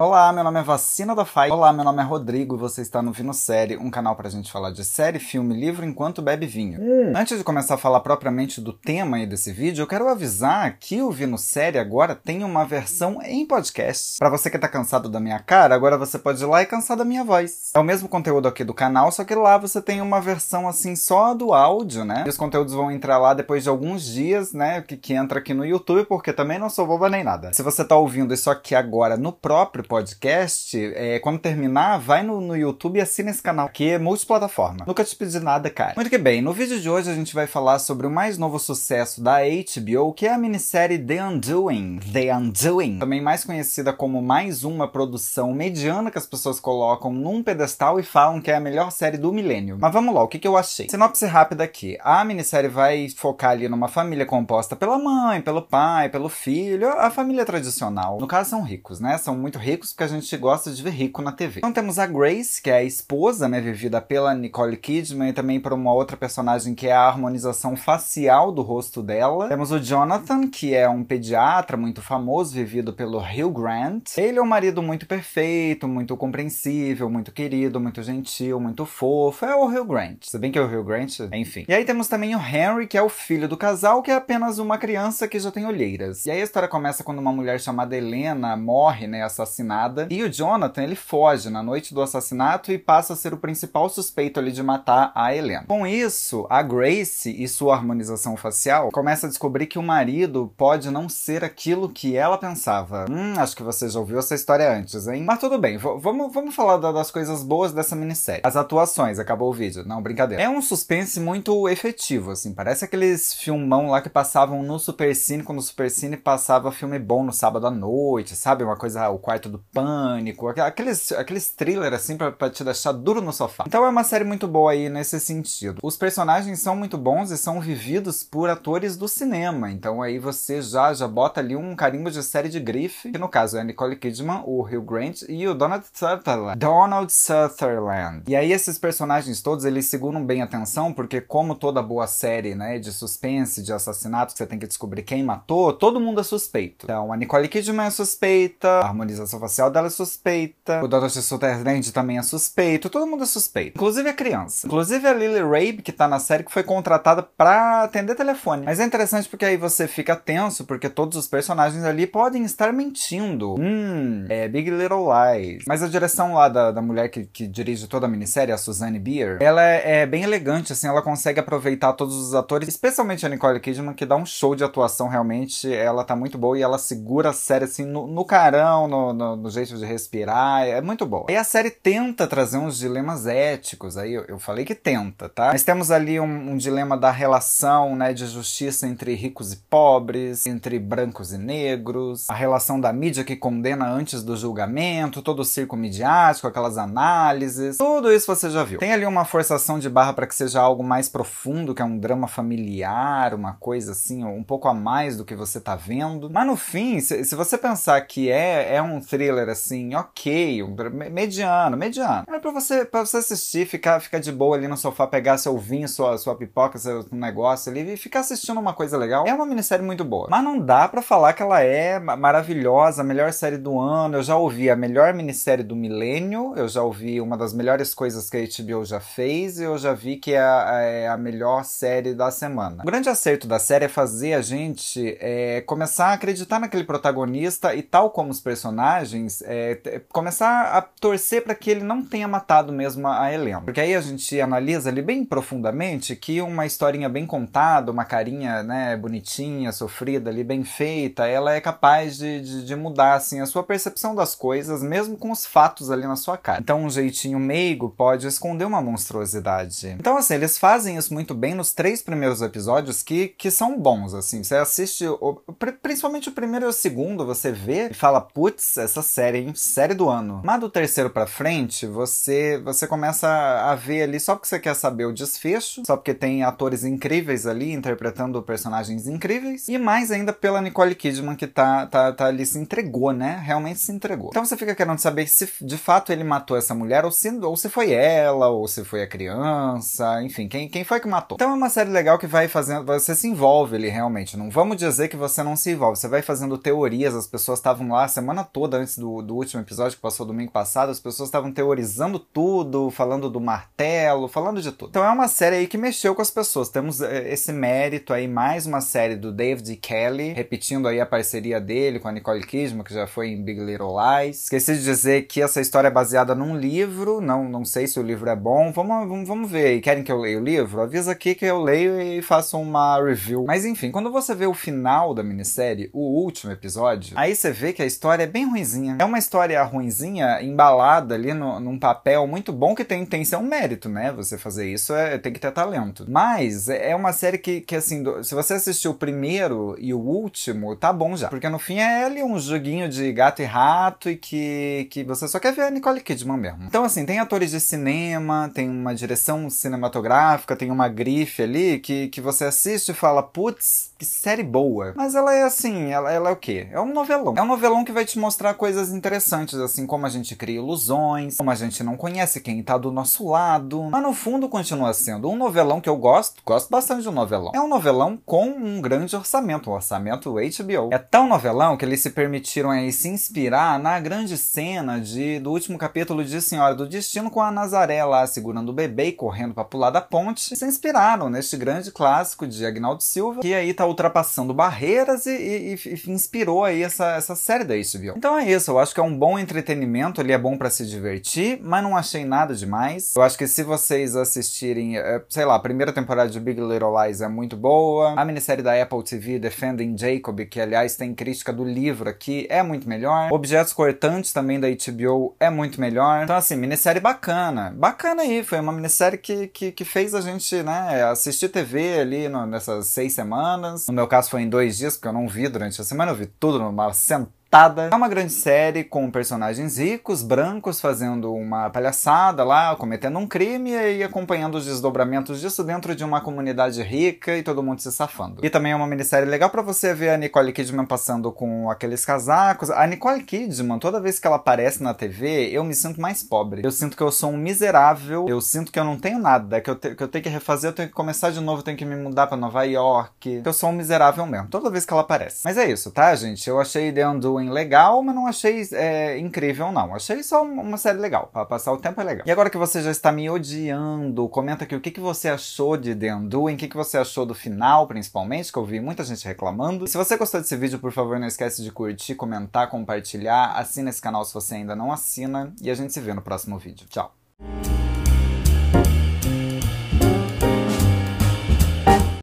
Olá, meu nome é Vacina da Fai. Olá, meu nome é Rodrigo e você está no Vino Série, um canal pra gente falar de série, filme, livro enquanto bebe vinho. Hum. Antes de começar a falar propriamente do tema aí desse vídeo, eu quero avisar que o Vino Série agora tem uma versão em podcast. Para você que tá cansado da minha cara, agora você pode ir lá e cansar da minha voz. É o mesmo conteúdo aqui do canal, só que lá você tem uma versão assim só do áudio, né? E os conteúdos vão entrar lá depois de alguns dias, né? Que, que entra aqui no YouTube, porque também não sou boba nem nada. Se você tá ouvindo isso aqui agora no próprio podcast, é, quando terminar, vai no, no YouTube e assina esse canal, que é multiplataforma. Nunca te pedi nada, cara. Muito que bem, no vídeo de hoje a gente vai falar sobre o mais novo sucesso da HBO, que é a minissérie The Undoing. The Undoing. Também mais conhecida como mais uma produção mediana que as pessoas colocam num pedestal e falam que é a melhor série do milênio. Mas vamos lá, o que, que eu achei? Sinopse rápida aqui. A minissérie vai focar ali numa família composta pela mãe, pelo pai, pelo filho, a família tradicional. No caso, são ricos, né? São muito ricos porque a gente gosta de ver rico na TV. Então temos a Grace, que é a esposa, né, vivida pela Nicole Kidman e também por uma outra personagem que é a harmonização facial do rosto dela. Temos o Jonathan, que é um pediatra muito famoso, vivido pelo Hugh Grant. Ele é um marido muito perfeito, muito compreensível, muito querido, muito gentil, muito fofo. É o Hugh Grant. Se bem que é o Hugh Grant, enfim. E aí temos também o Henry, que é o filho do casal, que é apenas uma criança que já tem olheiras. E aí a história começa quando uma mulher chamada Helena morre, né, assassinada. E o Jonathan, ele foge na noite do assassinato e passa a ser o principal suspeito ali de matar a Helena. Com isso, a Grace e sua harmonização facial começa a descobrir que o marido pode não ser aquilo que ela pensava. Hum, acho que você já ouviu essa história antes, hein? Mas tudo bem, vamos, vamos falar das coisas boas dessa minissérie. As atuações, acabou o vídeo. Não, brincadeira. É um suspense muito efetivo, assim. Parece aqueles filmão lá que passavam no Supercine, quando o Supercine passava filme bom no sábado à noite, sabe? Uma coisa, o quarto do pânico, aqueles, aqueles thriller assim pra, pra te deixar duro no sofá. Então é uma série muito boa aí nesse sentido. Os personagens são muito bons e são vividos por atores do cinema. Então aí você já, já bota ali um carimbo de série de grife, que no caso é a Nicole Kidman, o Hugh Grant e o Donald Sutherland. Donald Sutherland. E aí esses personagens todos, eles seguram bem a atenção, porque como toda boa série, né, de suspense, de assassinato, que você tem que descobrir quem matou, todo mundo é suspeito. Então a Nicole Kidman é suspeita, a harmonização facial dela é suspeita, o Donald Sutherland também é suspeito, todo mundo é suspeito. Inclusive a criança. Inclusive a Lily Rabe, que tá na série, que foi contratada pra atender telefone. Mas é interessante porque aí você fica tenso, porque todos os personagens ali podem estar mentindo. Hum, é Big Little Lies. Mas a direção lá da, da mulher que, que dirige toda a minissérie, a Suzanne Bier, ela é, é, bem elegante, assim, ela consegue aproveitar todos os atores, especialmente a Nicole Kidman, que dá um show de atuação realmente. Ela tá muito boa e ela segura a série assim no, no carão, no, no, no jeito de respirar. É muito boa. E a série tenta trazer uns dilemas éticos. Aí eu, eu falei que tenta, tá? Mas temos ali um, um, dilema da relação, né, de justiça entre ricos e pobres, entre brancos e negros, a relação da mídia que condena antes do julgamento, todo o circo midiático, aquelas análises. Tudo isso você já viu. Tem ali uma forçação de barra para que seja algo mais profundo, que é um drama familiar, uma coisa assim, um pouco a mais do que você tá vendo. Mas no fim, se, se você pensar que é, é um thriller assim, ok, mediano, mediano. É pra você, pra você assistir, ficar, ficar de boa ali no sofá, pegar seu vinho, sua, sua pipoca, seu negócio ali e ficar assistindo uma coisa legal. É uma minissérie muito boa. Mas não dá para falar que ela é maravilhosa, a melhor série do ano. Eu já ouvi a melhor minissérie do milênio, eu já ouvi uma das melhores coisas que a HBO já fez e eu já vi que é a, é a melhor série da semana. O grande acerto da série é fazer a gente é, começar a acreditar naquele protagonista e tal como os personagens, é, começar a torcer para que ele não tenha matado mesmo a Helena. Porque aí a gente analisa ali bem profundamente que uma historinha bem contada, uma carinha né, bonitinha, sofrida ali, bem feita, ela é capaz de, de, de mudar assim, a sua percepção das coisas, mesmo com os fatos ali na sua cara. Então um jeitinho meigo pode esconder uma monstruosidade. Então assim, eles fazem isso muito bem nos três primeiros episódios que, que são bons, assim. Você assiste, o, principalmente o primeiro e o segundo, você vê e fala, putz, essa série, hein? Série do ano. Mas do terceiro pra frente, você, você começa a ver ali só porque você quer saber o desfecho, só porque tem atores incríveis ali interpretando personagens incríveis, e mais ainda pela Nicole Kidman que tá, tá, tá ali, se entregou, né? Realmente se entregou. Então você fica querendo saber se de fato ele matou essa mulher, ou se, ou se foi ela, ou se foi a criança, enfim, quem, quem foi que matou. Então é uma série legal que vai fazendo, você se envolve ali realmente. Não vamos dizer que você não se envolve, você vai fazendo teorias, as pessoas estavam lá a semana toda antes antes do, do último episódio que passou domingo passado, as pessoas estavam teorizando tudo, falando do martelo, falando de tudo. Então é uma série aí que mexeu com as pessoas. Temos é, esse mérito aí, mais uma série do David Kelly, repetindo aí a parceria dele com a Nicole Kidman, que já foi em Big Little Lies. Esqueci de dizer que essa história é baseada num livro, não, não sei se o livro é bom. Vamos, vamos, vamos ver. E querem que eu leia o livro? Avisa aqui que eu leio e faço uma review. Mas enfim, quando você vê o final da minissérie, o último episódio, aí você vê que a história é bem ruinzinha. É uma história ruinzinha, embalada ali no, num papel muito bom que tem, tem ser um mérito, né? Você fazer isso é, tem que ter talento. Mas é uma série que, que assim, se você assistiu o primeiro e o último, tá bom já. Porque no fim é ali um joguinho de gato e rato e que, que você só quer ver a Nicole Kidman mesmo. Então, assim, tem atores de cinema, tem uma direção cinematográfica, tem uma grife ali que, que você assiste e fala, putz, que série boa. Mas ela é assim, ela, ela é o quê? É um novelão. É um novelão que vai te mostrar coisas interessantes, assim, como a gente cria ilusões, como a gente não conhece quem tá do nosso lado. Mas no fundo continua sendo um novelão que eu gosto, gosto bastante de um novelão. É um novelão com um grande orçamento, um orçamento HBO. É tão novelão que eles se permitiram aí se inspirar na grande cena de, do último capítulo de Senhora do Destino com a Nazaré lá segurando o bebê e correndo para pular da ponte. Se inspiraram neste grande clássico de Agnaldo Silva, que aí tá ultrapassando barreiras e, e, e inspirou aí essa, essa série da HBO. Então é isso, eu acho que é um bom entretenimento, ele é bom para se divertir, mas não achei nada demais. Eu acho que se vocês assistirem, é, sei lá, a primeira temporada de Big Little Lies é muito boa, a minissérie da Apple TV Defending Jacob, que aliás tem crítica do livro aqui, é muito melhor. Objetos Cortantes também da HBO é muito melhor. Então assim, minissérie bacana. Bacana aí, foi uma minissérie que, que, que fez a gente, né, assistir TV ali no, nessas seis semanas. No meu caso foi em dois dias, porque eu não vi durante a semana, eu vi tudo numa sentada é uma grande série com personagens ricos, brancos, fazendo uma palhaçada lá, cometendo um crime e acompanhando os desdobramentos disso dentro de uma comunidade rica e todo mundo se safando. E também é uma minissérie legal para você ver a Nicole Kidman passando com aqueles casacos. A Nicole Kidman, toda vez que ela aparece na TV, eu me sinto mais pobre. Eu sinto que eu sou um miserável, eu sinto que eu não tenho nada, que eu, te, que eu tenho que refazer, eu tenho que começar de novo, eu tenho que me mudar para Nova York. Eu sou um miserável mesmo, toda vez que ela aparece. Mas é isso, tá, gente? Eu achei The Undoing legal, mas não achei é, incrível, não. Achei só uma série legal. Para passar o tempo é legal. E agora que você já está me odiando, comenta aqui o que, que você achou de The Undoing, o que, que você achou do final, principalmente, que eu vi muita gente reclamando. Se você gostou desse vídeo, por favor, não esquece de curtir, comentar, compartilhar. Assina esse canal se você ainda não assina. E a gente se vê no próximo vídeo. Tchau!